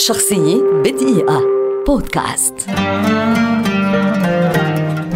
شخصية بدقيقة. بودكاست.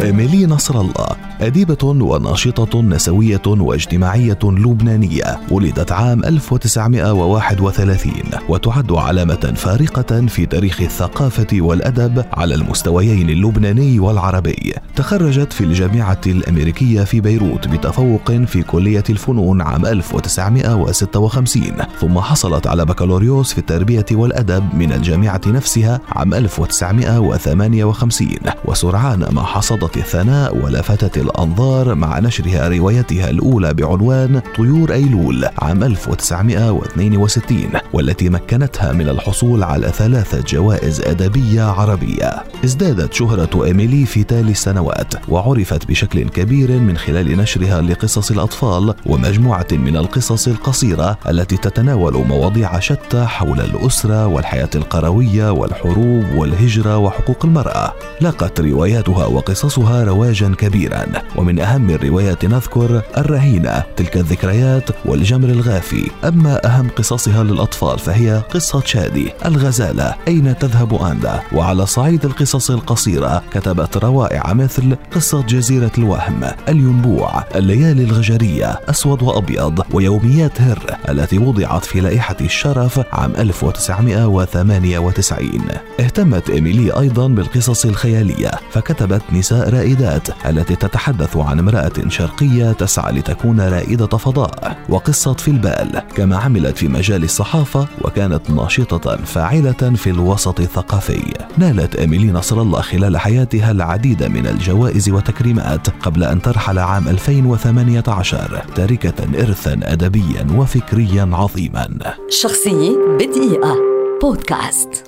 إيميلي نصر الله. أديبة وناشطة نسوية واجتماعية لبنانية ولدت عام 1931 وتعد علامة فارقة في تاريخ الثقافة والأدب على المستويين اللبناني والعربي. تخرجت في الجامعة الأمريكية في بيروت بتفوق في كلية الفنون عام 1956 ثم حصلت على بكالوريوس في التربية والأدب من الجامعة نفسها عام 1958 وسرعان ما حصدت الثناء ولفتت الأنظار مع نشرها روايتها الأولى بعنوان طيور أيلول عام 1962 والتي مكنتها من الحصول على ثلاثة جوائز أدبية عربية. ازدادت شهرة إيميلي في تالي السنوات وعرفت بشكل كبير من خلال نشرها لقصص الأطفال ومجموعة من القصص القصيرة التي تتناول مواضيع شتى حول الأسرة والحياة القروية والحروب والهجرة وحقوق المرأة. لقت رواياتها وقصصها رواجا كبيرا. ومن أهم الروايات نذكر الرهينة تلك الذكريات والجمر الغافي. أما أهم قصصها للأطفال فهي قصة شادي الغزالة أين تذهب أندا؟ وعلى صعيد القصص القصيرة كتبت روائع مثل قصة جزيرة الوهم الينبوع الليالي الغجرية أسود وأبيض ويوميات هر التي وضعت في لائحة الشرف عام 1998 اهتمت إيميلي أيضا بالقصص الخيالية فكتبت نساء رائدات التي تتحدث عن امرأة شرقية تسعى لتكون رائدة فضاء وقصة في البال كما عملت في مجال الصحافة وكانت ناشطة فاعلة في الوسط الثقافي. نالت إيميلي نصر الله خلال حياتها العديد من الجوائز وتكريمات قبل أن ترحل عام 2018 تاركة إرثا أدبيا وفكريا عظيما. شخصية بدقيقة. بودكاست.